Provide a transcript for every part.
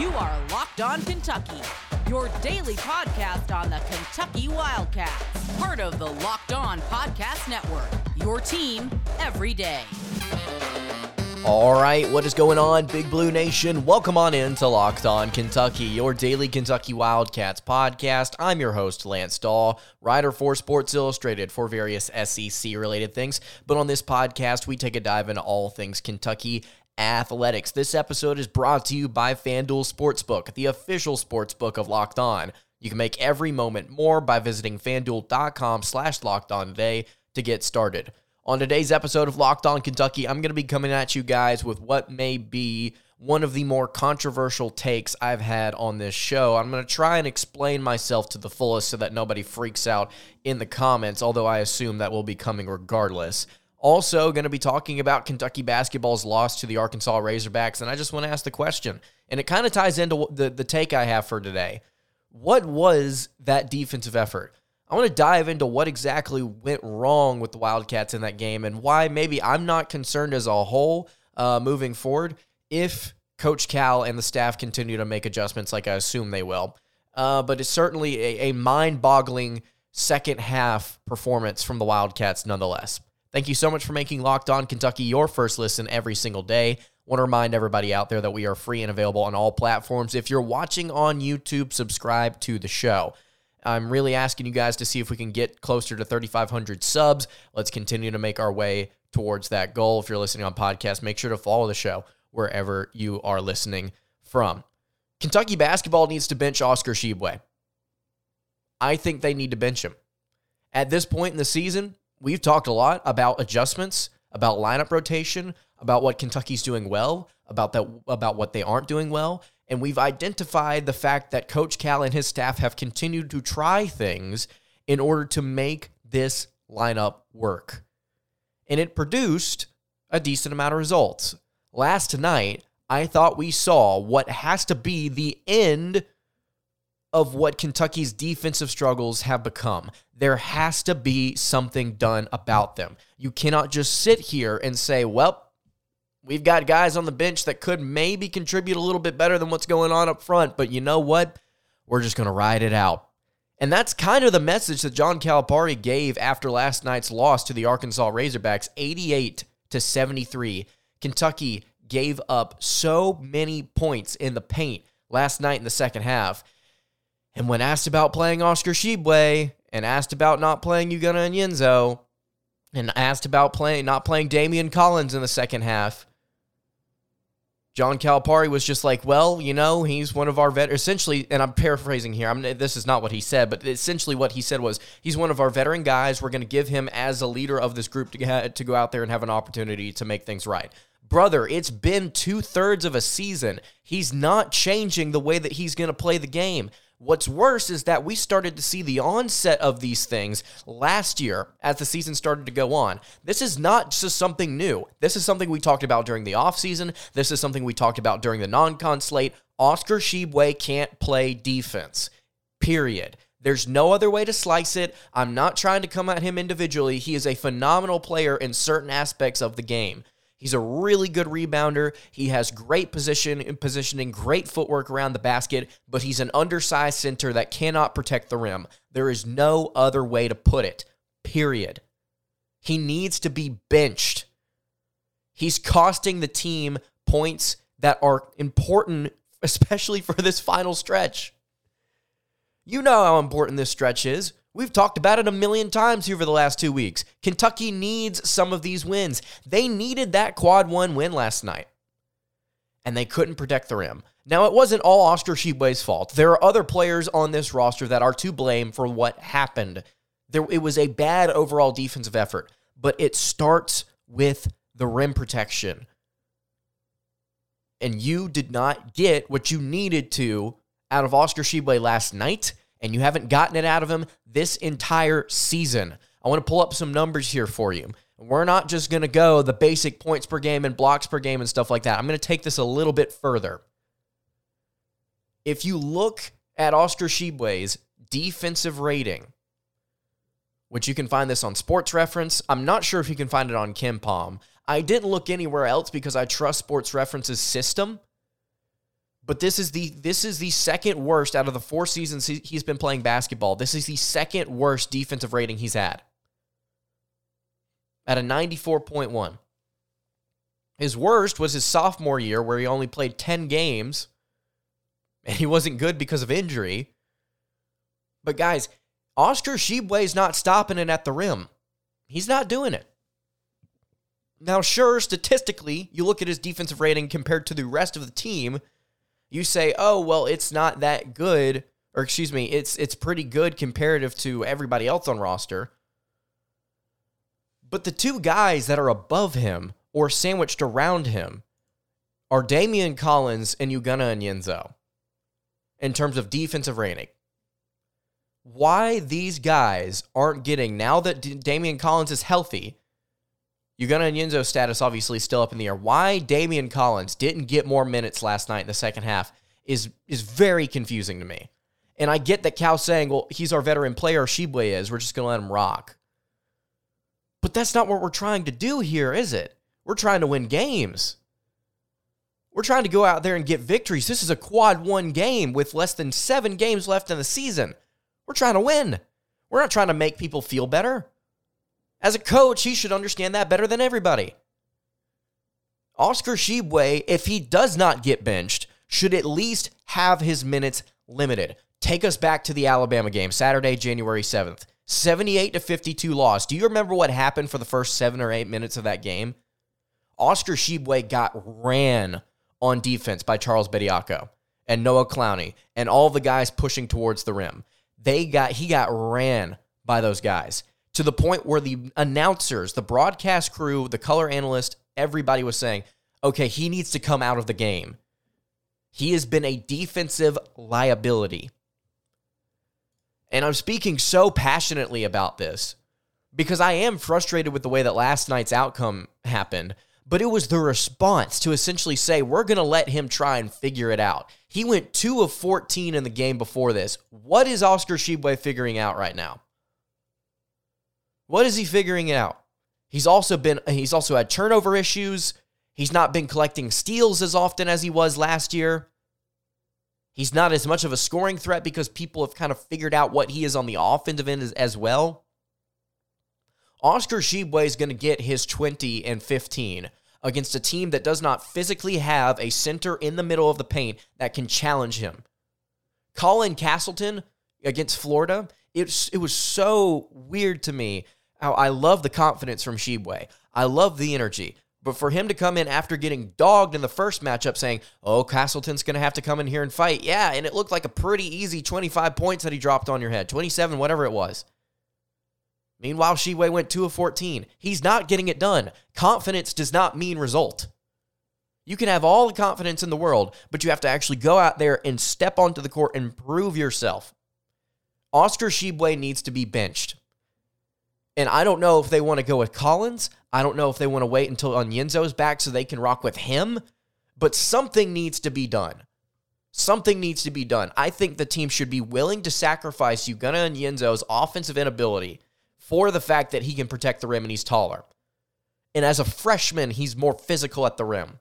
You are Locked On Kentucky, your daily podcast on the Kentucky Wildcats, part of the Locked On Podcast Network. Your team every day. All right, what is going on, Big Blue Nation? Welcome on in to Locked On Kentucky, your daily Kentucky Wildcats podcast. I'm your host, Lance Dawe, writer for Sports Illustrated for various SEC related things. But on this podcast, we take a dive into all things Kentucky athletics. This episode is brought to you by FanDuel Sportsbook, the official sportsbook of Locked On. You can make every moment more by visiting fanduel.com slash locked on today to get started. On today's episode of Locked On Kentucky, I'm going to be coming at you guys with what may be one of the more controversial takes I've had on this show. I'm going to try and explain myself to the fullest so that nobody freaks out in the comments, although I assume that will be coming regardless. Also, going to be talking about Kentucky basketball's loss to the Arkansas Razorbacks, and I just want to ask the question, and it kind of ties into the, the take I have for today. What was that defensive effort? I want to dive into what exactly went wrong with the Wildcats in that game and why maybe I'm not concerned as a whole uh, moving forward if Coach Cal and the staff continue to make adjustments like I assume they will. Uh, but it's certainly a, a mind boggling second half performance from the Wildcats nonetheless. Thank you so much for making Locked On Kentucky your first listen every single day. Want to remind everybody out there that we are free and available on all platforms. If you're watching on YouTube, subscribe to the show. I'm really asking you guys to see if we can get closer to 3,500 subs. Let's continue to make our way towards that goal. If you're listening on podcast, make sure to follow the show wherever you are listening from. Kentucky basketball needs to bench Oscar Tshiebwe. I think they need to bench him. At this point in the season, we've talked a lot about adjustments, about lineup rotation, about what Kentucky's doing well, about that about what they aren't doing well, and we've identified the fact that Coach Cal and his staff have continued to try things in order to make this lineup work. And it produced a decent amount of results. Last night, I thought we saw what has to be the end of what Kentucky's defensive struggles have become. There has to be something done about them. You cannot just sit here and say, well, We've got guys on the bench that could maybe contribute a little bit better than what's going on up front, but you know what? We're just going to ride it out. And that's kind of the message that John Calipari gave after last night's loss to the Arkansas Razorbacks, 88 to 73. Kentucky gave up so many points in the paint last night in the second half. And when asked about playing Oscar Tshiebwe and asked about not playing Ugonna Onyenso and asked about playing not playing Daimion Collins in the second half, John Calipari was just like, well, you know, he's one of our vet. Essentially, and I'm paraphrasing here. I'm, this is not what he said, but essentially what he said was, he's one of our veteran guys. We're going to give him as a leader of this group to to go out there and have an opportunity to make things right. Brother, it's been two thirds of a season. He's not changing the way that he's going to play the game. What's worse is that we started to see the onset of these things last year as the season started to go on. This is not just something new. This is something we talked about during the offseason. This is something we talked about during the non con slate. Oscar Tshiebwe can't play defense, period. There's no other way to slice it. I'm not trying to come at him individually. He is a phenomenal player in certain aspects of the game. He's a really good rebounder. He has great position and positioning, great footwork around the basket, but he's an undersized center that cannot protect the rim. There is no other way to put it. Period. He needs to be benched. He's costing the team points that are important, especially for this final stretch. You know how important this stretch is. We've talked about it a million times here for the last two weeks. Kentucky needs some of these wins. They needed that quad one win last night, and they couldn't protect the rim. Now, it wasn't all Oscar Tshiebwe's fault. There are other players on this roster that are to blame for what happened. There, it was a bad overall defensive effort, but it starts with the rim protection. And you did not get what you needed to out of Oscar Tshiebwe last night and you haven't gotten it out of him this entire season. I want to pull up some numbers here for you. We're not just going to go the basic points per game and blocks per game and stuff like that. I'm going to take this a little bit further. If you look at Oscar Tshiebwe's defensive rating, which you can find this on Sports Reference, I'm not sure if you can find it on KenPom. I didn't look anywhere else because I trust Sports Reference's system But this is the this is the second worst out of the four seasons he's been playing basketball. This is the second worst defensive rating he's had. At a 94.1. His worst was his sophomore year where he only played 10 games and he wasn't good because of injury. But guys, Oscar is not stopping it at the rim. He's not doing it. Now, sure, statistically, you look at his defensive rating compared to the rest of the team, you say, "Oh, well, it's not that good." Or excuse me, it's it's pretty good comparative to everybody else on roster. But the two guys that are above him or sandwiched around him are Daimion Collins and Ugonna Onyenso in terms of defensive rating. Why these guys aren't getting, now that D- Daimion Collins is healthy, Ugonna Onyenso's status obviously still up in the air. Why Daimion Collins didn't get more minutes last night in the second half is is very confusing to me. And I get that Cal saying, well, he's our veteran player, Tshiebwe is. We're just going to let him rock. But that's not what we're trying to do here, is it? We're trying to win games. We're trying to go out there and get victories. This is a quad one game with less than seven games left in the season. We're trying to win. We're not trying to make people feel better. As a coach, he should understand that better than everybody. Oscar Tshiebwe, if he does not get benched, should at least have his minutes limited. Take us back to the Alabama game, Saturday, January 7th. 78 to 52 loss. Do you remember what happened for the first seven or eight minutes of that game? Oscar Tshiebwe got ran on defense by Charles Bediako and Noah Clowney and all the guys pushing towards the rim. They got he got ran by those guys to the point where the announcers, the broadcast crew, the color analyst, everybody was saying, "Okay, he needs to come out of the game." He has been a defensive liability. And I'm speaking so passionately about this because I am frustrated with the way that last night's outcome happened but it was the response to essentially say, we're going to let him try and figure it out. He went 2 of 14 in the game before this. What is Oscar Tshiebwe figuring out right now? What is he figuring out? He's also been he's also had turnover issues. He's not been collecting steals as often as he was last year. He's not as much of a scoring threat because people have kind of figured out what he is on the offensive end as, as well. Oscar Tshiebwe is going to get his 20 and 15 against a team that does not physically have a center in the middle of the paint that can challenge him. Colin Castleton against Florida, it, it was so weird to me how I love the confidence from Tshiebwe. I love the energy. But for him to come in after getting dogged in the first matchup saying, oh, Castleton's going to have to come in here and fight. Yeah, and it looked like a pretty easy 25 points that he dropped on your head, 27, whatever it was. Meanwhile, Tshiebwe went 2 of 14. He's not getting it done. Confidence does not mean result. You can have all the confidence in the world, but you have to actually go out there and step onto the court and prove yourself. Oscar Tshiebwe needs to be benched. And I don't know if they want to go with Collins. I don't know if they want to wait until Onyenso's back so they can rock with him. But something needs to be done. Something needs to be done. I think the team should be willing to sacrifice Ugonna Onyenso's offensive inability for the fact that he can protect the rim and he's taller. And as a freshman, he's more physical at the rim,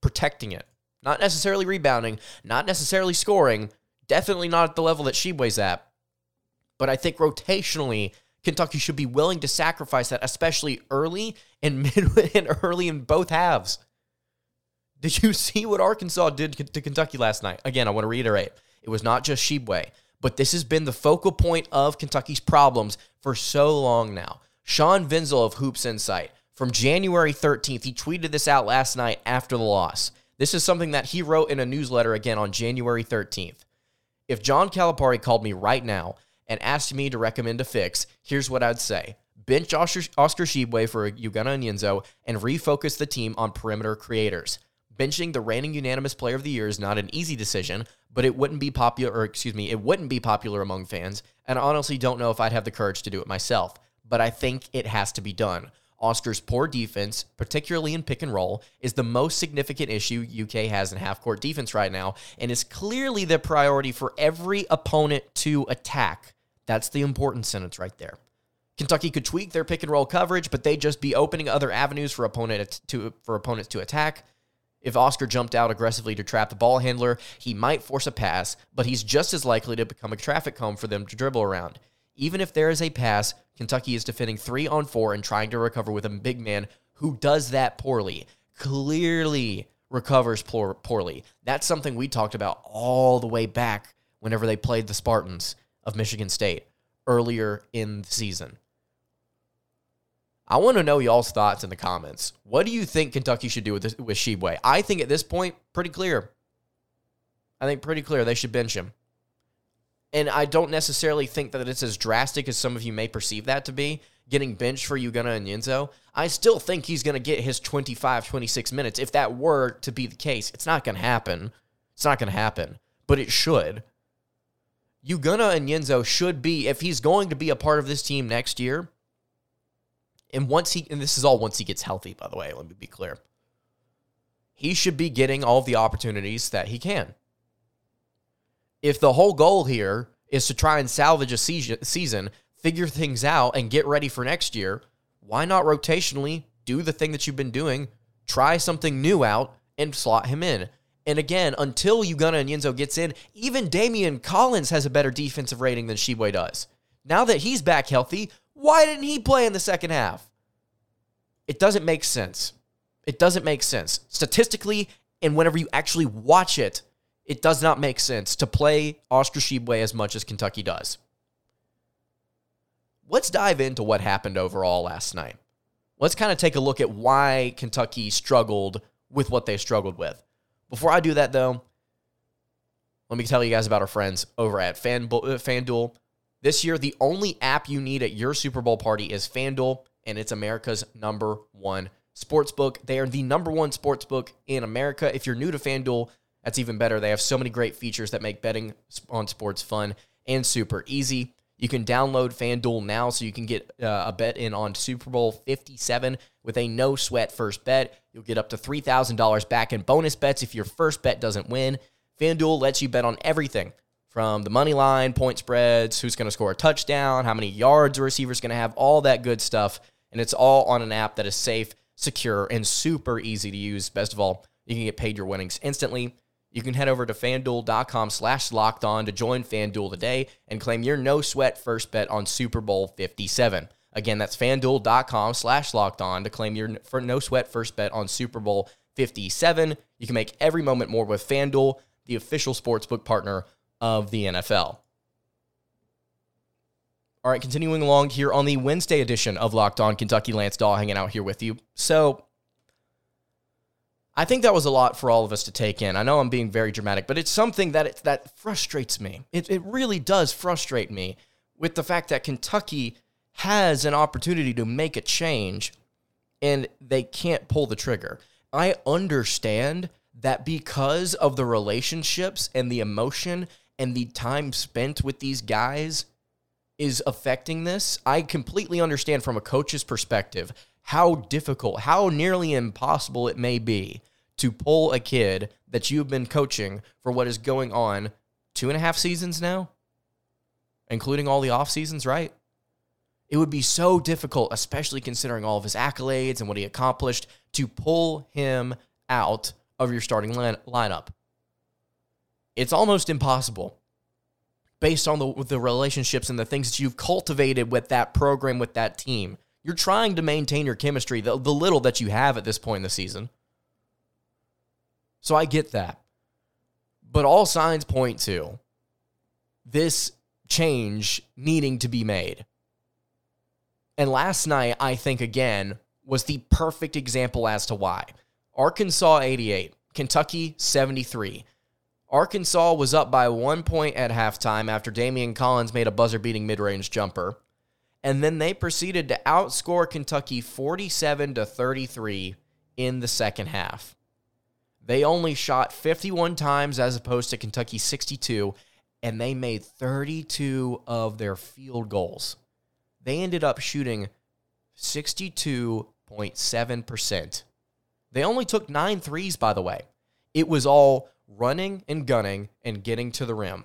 protecting it. Not necessarily rebounding, not necessarily scoring, definitely not at the level that Tshiebwe's at. But I think rotationally, Kentucky should be willing to sacrifice that, especially early and mid and early in both halves. Did you see what Arkansas did to Kentucky last night? Again, I want to reiterate. It was not just Tshiebwe but this has been the focal point of Kentucky's problems for so long now. Sean Venzel of Hoops Insight from January 13th, he tweeted this out last night after the loss. This is something that he wrote in a newsletter again on January 13th. If John Calipari called me right now and asked me to recommend a fix, here's what I'd say. Bench Oscar, Tshiebwe for Ugonna Onyenso and refocus the team on perimeter creators. Benching the reigning unanimous player of the year is not an easy decision, but it wouldn't be popular, or excuse me, it wouldn't be popular among fans. And I honestly don't know if I'd have the courage to do it myself, but I think it has to be done. Oscar's poor defense, particularly in pick and roll, is the most significant issue UK has in half court defense right now, and is clearly the priority for every opponent to attack. That's the important sentence right there. Kentucky could tweak their pick and roll coverage, but they'd just be opening other avenues for opponent to for opponents to attack. If Oscar jumped out aggressively to trap the ball handler, he might force a pass, but he's just as likely to become a traffic cone for them to dribble around. Even if there is a pass, Kentucky is defending three on four and trying to recover with a big man who does that poorly. Clearly recovers poor, poorly. That's something we talked about all the way back whenever they played the Spartans of Michigan State earlier in the season. I want to know y'all's thoughts in the comments. What do you think Kentucky should do with this, with Tshiebwe? I think at this point, pretty clear. I think pretty clear they should bench him. And I don't necessarily think that it's as drastic as some of you may perceive that to be, getting benched for Ugonna Onyenso. I still think he's going to get his 25, 26 minutes. If that were to be the case, it's not going to happen. It's not going to happen, but it should. Ugonna Onyenso should be, if he's going to be a part of this team next year, and once he, and this is all once he gets healthy, by the way, let me be clear, he should be getting all the opportunities that he can. If the whole goal here is to try and salvage a season, figure things out, and get ready for next year, why not rotationally do the thing that you've been doing, try something new out, and slot him in? And again, until Ugonna and Onyenso gets in, even Daimion Collins has a better defensive rating than Tshiebwe does. Now that he's back healthy, why didn't he play in the second half? It doesn't make sense. It doesn't make sense. Statistically, and whenever you actually watch it, it does not make sense to play Oscar Tshiebwe as much as Kentucky does. Let's dive into what happened overall last night. Let's kind of take a look at why Kentucky struggled with what they struggled with. Before I do that, though, let me tell you guys about our friends over at Fan, uh, FanDuel. This year, the only app you need at your Super Bowl party is FanDuel, and it's America's number one sportsbook. They are the number one sportsbook in America. If you're new to FanDuel, that's even better. They have so many great features that make betting on sports fun and super easy. You can download FanDuel now so you can get uh, a bet in on Super Bowl 57 with a no sweat first bet. You'll get up to $3,000 back in bonus bets if your first bet doesn't win. FanDuel lets you bet on everything from the money line, point spreads, who's going to score a touchdown, how many yards a receiver's going to have, all that good stuff. And it's all on an app that is safe, secure, and super easy to use. Best of all, you can get paid your winnings instantly. You can head over to fanduel.com slash locked on to join FanDuel today and claim your no sweat first bet on Super Bowl 57. Again, that's fanduel.com slash locked on to claim your no sweat first bet on Super Bowl 57. You can make every moment more with FanDuel, the official sportsbook partner of the NFL. All right, continuing along here on the Wednesday edition of Locked On Kentucky, Lance Dawe hanging out here with you. So, I think that was a lot for all of us to take in. I know I'm being very dramatic, but it's something that it, that frustrates me. It, it really does frustrate me with the fact that Kentucky has an opportunity to make a change and they can't pull the trigger. I understand that because of the relationships and the emotion and the time spent with these guys is affecting this. I completely understand from a coach's perspective how difficult, how nearly impossible it may be to pull a kid that you've been coaching for what is going on two and a half seasons now, including all the off seasons, right? It would be so difficult, especially considering all of his accolades and what he accomplished, to pull him out of your starting line- lineup. It's almost impossible based on the, the relationships and the things that you've cultivated with that program, with that team. You're trying to maintain your chemistry, the, the little that you have at this point in the season. So I get that. But all signs point to this change needing to be made. And last night, I think again, was the perfect example as to why. Arkansas 88, Kentucky 73. Arkansas was up by one point at halftime after Daimion Collins made a buzzer beating mid range jumper. And then they proceeded to outscore Kentucky 47 to 33 in the second half. They only shot 51 times as opposed to Kentucky 62, and they made 32 of their field goals. They ended up shooting 62.7%. They only took nine threes, by the way. It was all running and gunning and getting to the rim,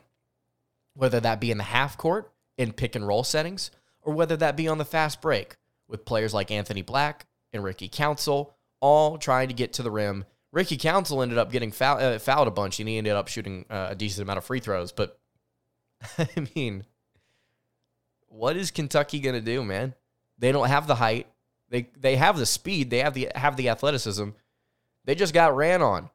whether that be in the half court in pick and roll settings, or whether that be on the fast break with players like Anthony Black and Ricky Council, all trying to get to the rim, Ricky Council ended up getting foul, uh, fouled a bunch, and he ended up shooting uh, a decent amount of free throws. But I mean, what is Kentucky going to do, man? They don't have the height. They they have the speed. They have the have the athleticism. They just got ran on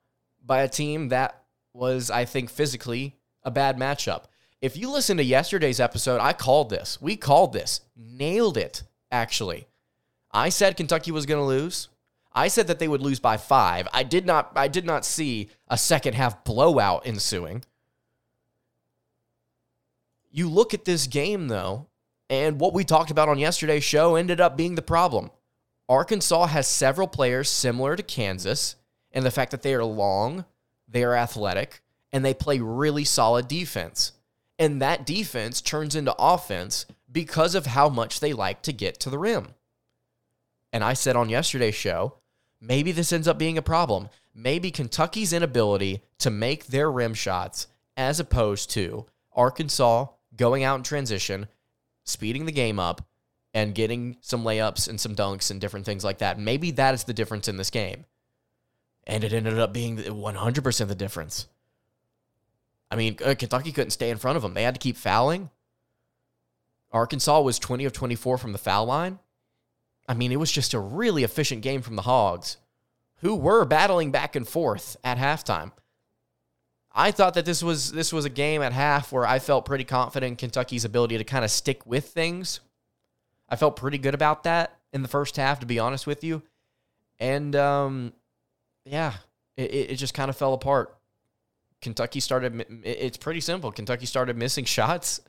by a team that was, I think, physically a bad matchup. If you listen to yesterday's episode, I called this. We called this. Nailed it, actually. I said Kentucky was going to lose. I said that they would lose by 5. I did not I did not see a second half blowout ensuing. You look at this game though, and what we talked about on yesterday's show ended up being the problem. Arkansas has several players similar to Kansas, and the fact that they are long, they are athletic, and they play really solid defense. And that defense turns into offense because of how much they like to get to the rim. And I said on yesterday's show, maybe this ends up being a problem. Maybe Kentucky's inability to make their rim shots as opposed to Arkansas going out in transition, speeding the game up, and getting some layups and some dunks and different things like that. Maybe that is the difference in this game. And it ended up being 100% the difference. I mean, uh, Kentucky couldn't stay in front of them. They had to keep fouling. Arkansas was 20 of 24 from the foul line. I mean, it was just a really efficient game from the Hogs, who were battling back and forth at halftime. I thought that this was this was a game at half where I felt pretty confident in Kentucky's ability to kind of stick with things. I felt pretty good about that in the first half, to be honest with you. And um, yeah, it, it just kind of fell apart. Kentucky started, it's pretty simple. Kentucky started missing shots.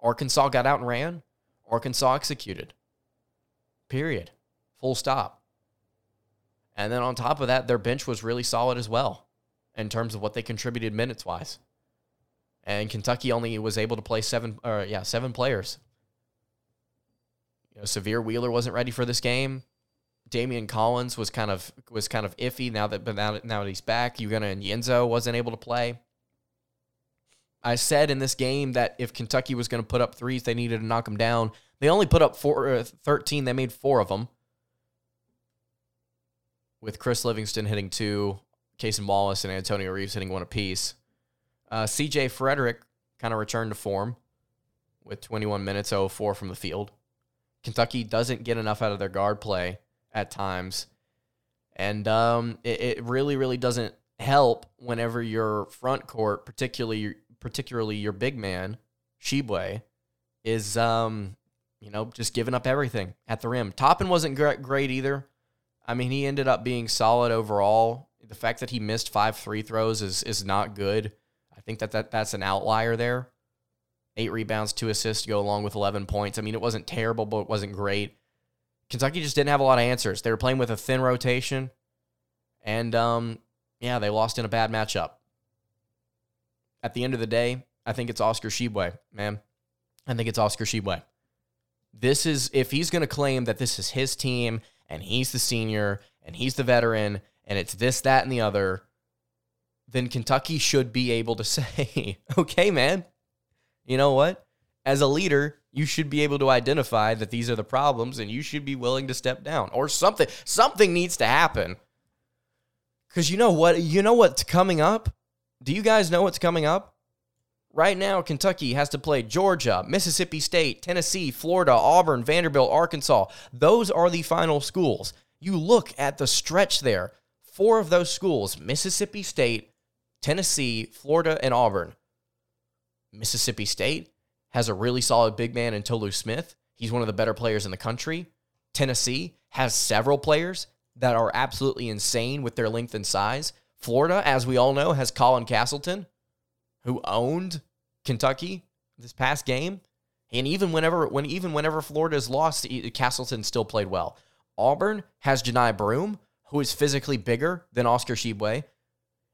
Arkansas got out and ran. Arkansas executed. Period. Full stop. And then on top of that, their bench was really solid as well in terms of what they contributed minutes wise. And Kentucky only was able to play seven, or yeah, seven players. You know, Sahvir Wheeler wasn't ready for this game. Daimion Collins was kind of was kind of iffy now that but now now that he's back. Ugonna Onyenso wasn't able to play. I said in this game that if Kentucky was going to put up threes, they needed to knock them down. They only put up four, uh, 13. They made four of them. With Chris Livingston hitting two, Cason Wallace and Antonio Reeves hitting one apiece. Uh, CJ Frederick kind of returned to form with 21 minutes, 04 from the field. Kentucky doesn't get enough out of their guard play at times. And um, it, it really, really doesn't help whenever your front court, particularly particularly your big man, Tshiebwe, is um, you know, just giving up everything at the rim. Toppin wasn't great either. I mean, he ended up being solid overall. The fact that he missed five free throws is is not good. I think that, that that's an outlier there. Eight rebounds, two assists to go along with 11 points. I mean, it wasn't terrible, but it wasn't great. Kentucky just didn't have a lot of answers. They were playing with a thin rotation, and um, yeah, they lost in a bad matchup. At the end of the day, I think it's Oscar Tshiebwe, man. I think it's Oscar Tshiebwe. This is if he's going to claim that this is his team and he's the senior and he's the veteran and it's this, that, and the other, then Kentucky should be able to say, okay, man, you know what? As a leader, you should be able to identify that these are the problems and you should be willing to step down or something something needs to happen. Cuz you know what you know what's coming up? Do you guys know what's coming up? Right now Kentucky has to play Georgia, Mississippi State, Tennessee, Florida, Auburn, Vanderbilt, Arkansas. Those are the final schools. You look at the stretch there. Four of those schools Mississippi State, Tennessee, Florida and Auburn. Mississippi State has a really solid big man in Tolu Smith. He's one of the better players in the country. Tennessee has several players that are absolutely insane with their length and size. Florida, as we all know, has Colin Castleton, who owned Kentucky this past game. And even whenever when even whenever Florida's lost, Castleton still played well. Auburn has Johni Broom, who is physically bigger than Oscar Tshiebwe.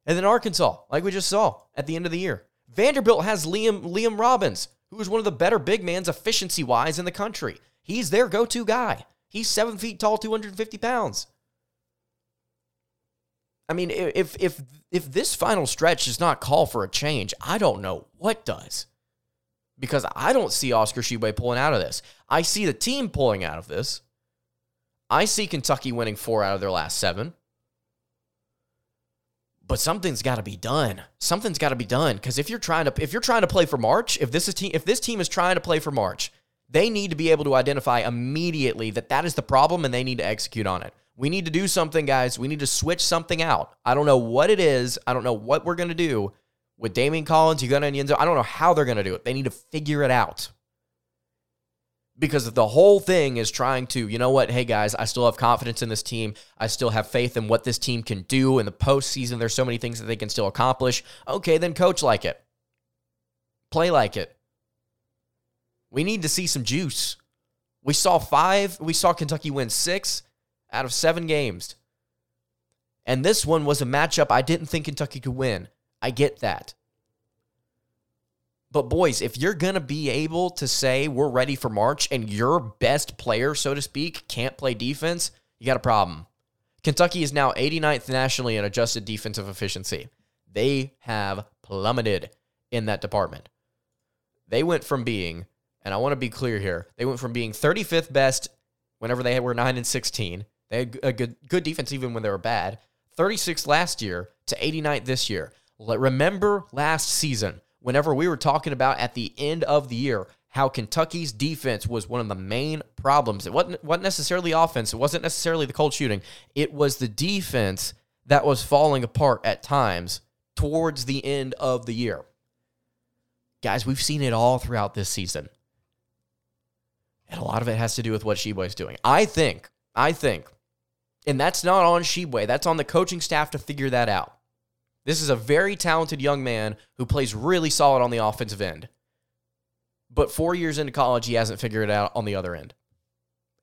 And then Arkansas, like we just saw at the end of the year. Vanderbilt has Liam Liam Robbins, who is one of the better big mans efficiency wise in the country. He's their go to guy. He's seven feet tall, 250 pounds. I mean, if if if this final stretch does not call for a change, I don't know what does. Because I don't see Oscar Tshiebwe pulling out of this. I see the team pulling out of this. I see Kentucky winning four out of their last seven. But something's got to be done. Something's got to be done because if you're trying to if you're trying to play for March, if this is team if this team is trying to play for March, they need to be able to identify immediately that that is the problem and they need to execute on it. We need to do something, guys. We need to switch something out. I don't know what it is. I don't know what we're to do with Daimion Collins, Ugonna, Onyenso. I don't know how they're to do it. They need to figure it out. Because the whole thing is trying to, you know what? Hey, guys, I still have confidence in this team. I still have faith in what this team can do in the postseason. There's so many things that they can still accomplish. Okay, then coach like it, play like it. We need to see some juice. We saw five, we saw Kentucky win six out of seven games. And this one was a matchup I didn't think Kentucky could win. I get that. But boys, if you're going to be able to say we're ready for March and your best player, so to speak, can't play defense, you got a problem. Kentucky is now 89th nationally in adjusted defensive efficiency. They have plummeted in that department. They went from being, and I want to be clear here, they went from being 35th best whenever they were 9 and 16 they had a good good defense even when they were bad. 36 last year to 89 this year. Remember last season, whenever we were talking about at the end of the year how Kentucky's defense was one of the main problems. It wasn't, wasn't necessarily offense, it wasn't necessarily the cold shooting. It was the defense that was falling apart at times towards the end of the year. Guys, we've seen it all throughout this season. And a lot of it has to do with what Tshiebwe's doing. I think, I think and that's not on Tshiebwe, That's on the coaching staff to figure that out. This is a very talented young man who plays really solid on the offensive end. But four years into college, he hasn't figured it out on the other end.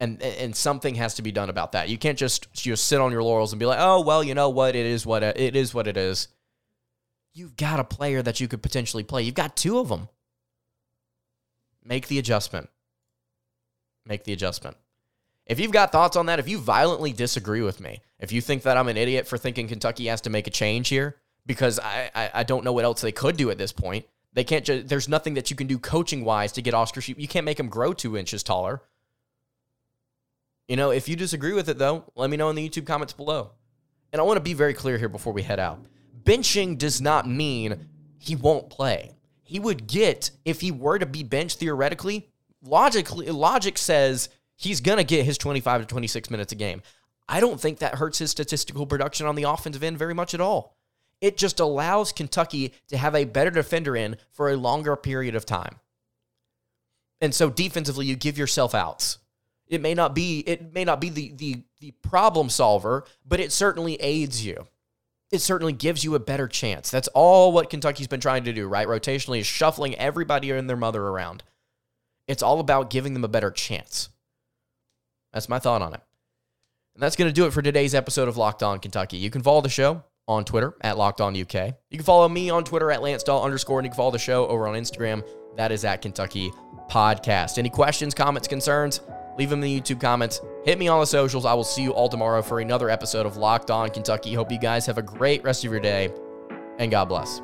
And, and something has to be done about that. You can't just just sit on your laurels and be like, oh well, you know what? It is what it is. What it is. You've got a player that you could potentially play. You've got two of them. Make the adjustment. Make the adjustment. If you've got thoughts on that, if you violently disagree with me, if you think that I'm an idiot for thinking Kentucky has to make a change here, because I, I, I don't know what else they could do at this point. They can't. Ju- there's nothing that you can do coaching wise to get Oscar Sheep. You can't make him grow two inches taller. You know, if you disagree with it though, let me know in the YouTube comments below. And I want to be very clear here before we head out. Benching does not mean he won't play. He would get if he were to be benched theoretically. Logically, logic says he's to get his 25 to 26 minutes a game. I don't think that hurts his statistical production on the offensive end very much at all. It just allows Kentucky to have a better defender in for a longer period of time. And so defensively, you give yourself outs. It may not be it may not be the the the problem solver, but it certainly aids you. It certainly gives you a better chance. That's all what Kentucky's been trying to do, right? Rotationally is shuffling everybody and their mother around. It's all about giving them a better chance. That's my thought on it. And that's going to do it for today's episode of Locked On Kentucky. You can follow the show on Twitter at Locked On UK. You can follow me on Twitter at Lance Dawe underscore, and you can follow the show over on Instagram. That is at Kentucky Podcast. Any questions, comments, concerns? Leave them in the YouTube comments. Hit me on the socials. I will see you all tomorrow for another episode of Locked On Kentucky. Hope you guys have a great rest of your day, and God bless.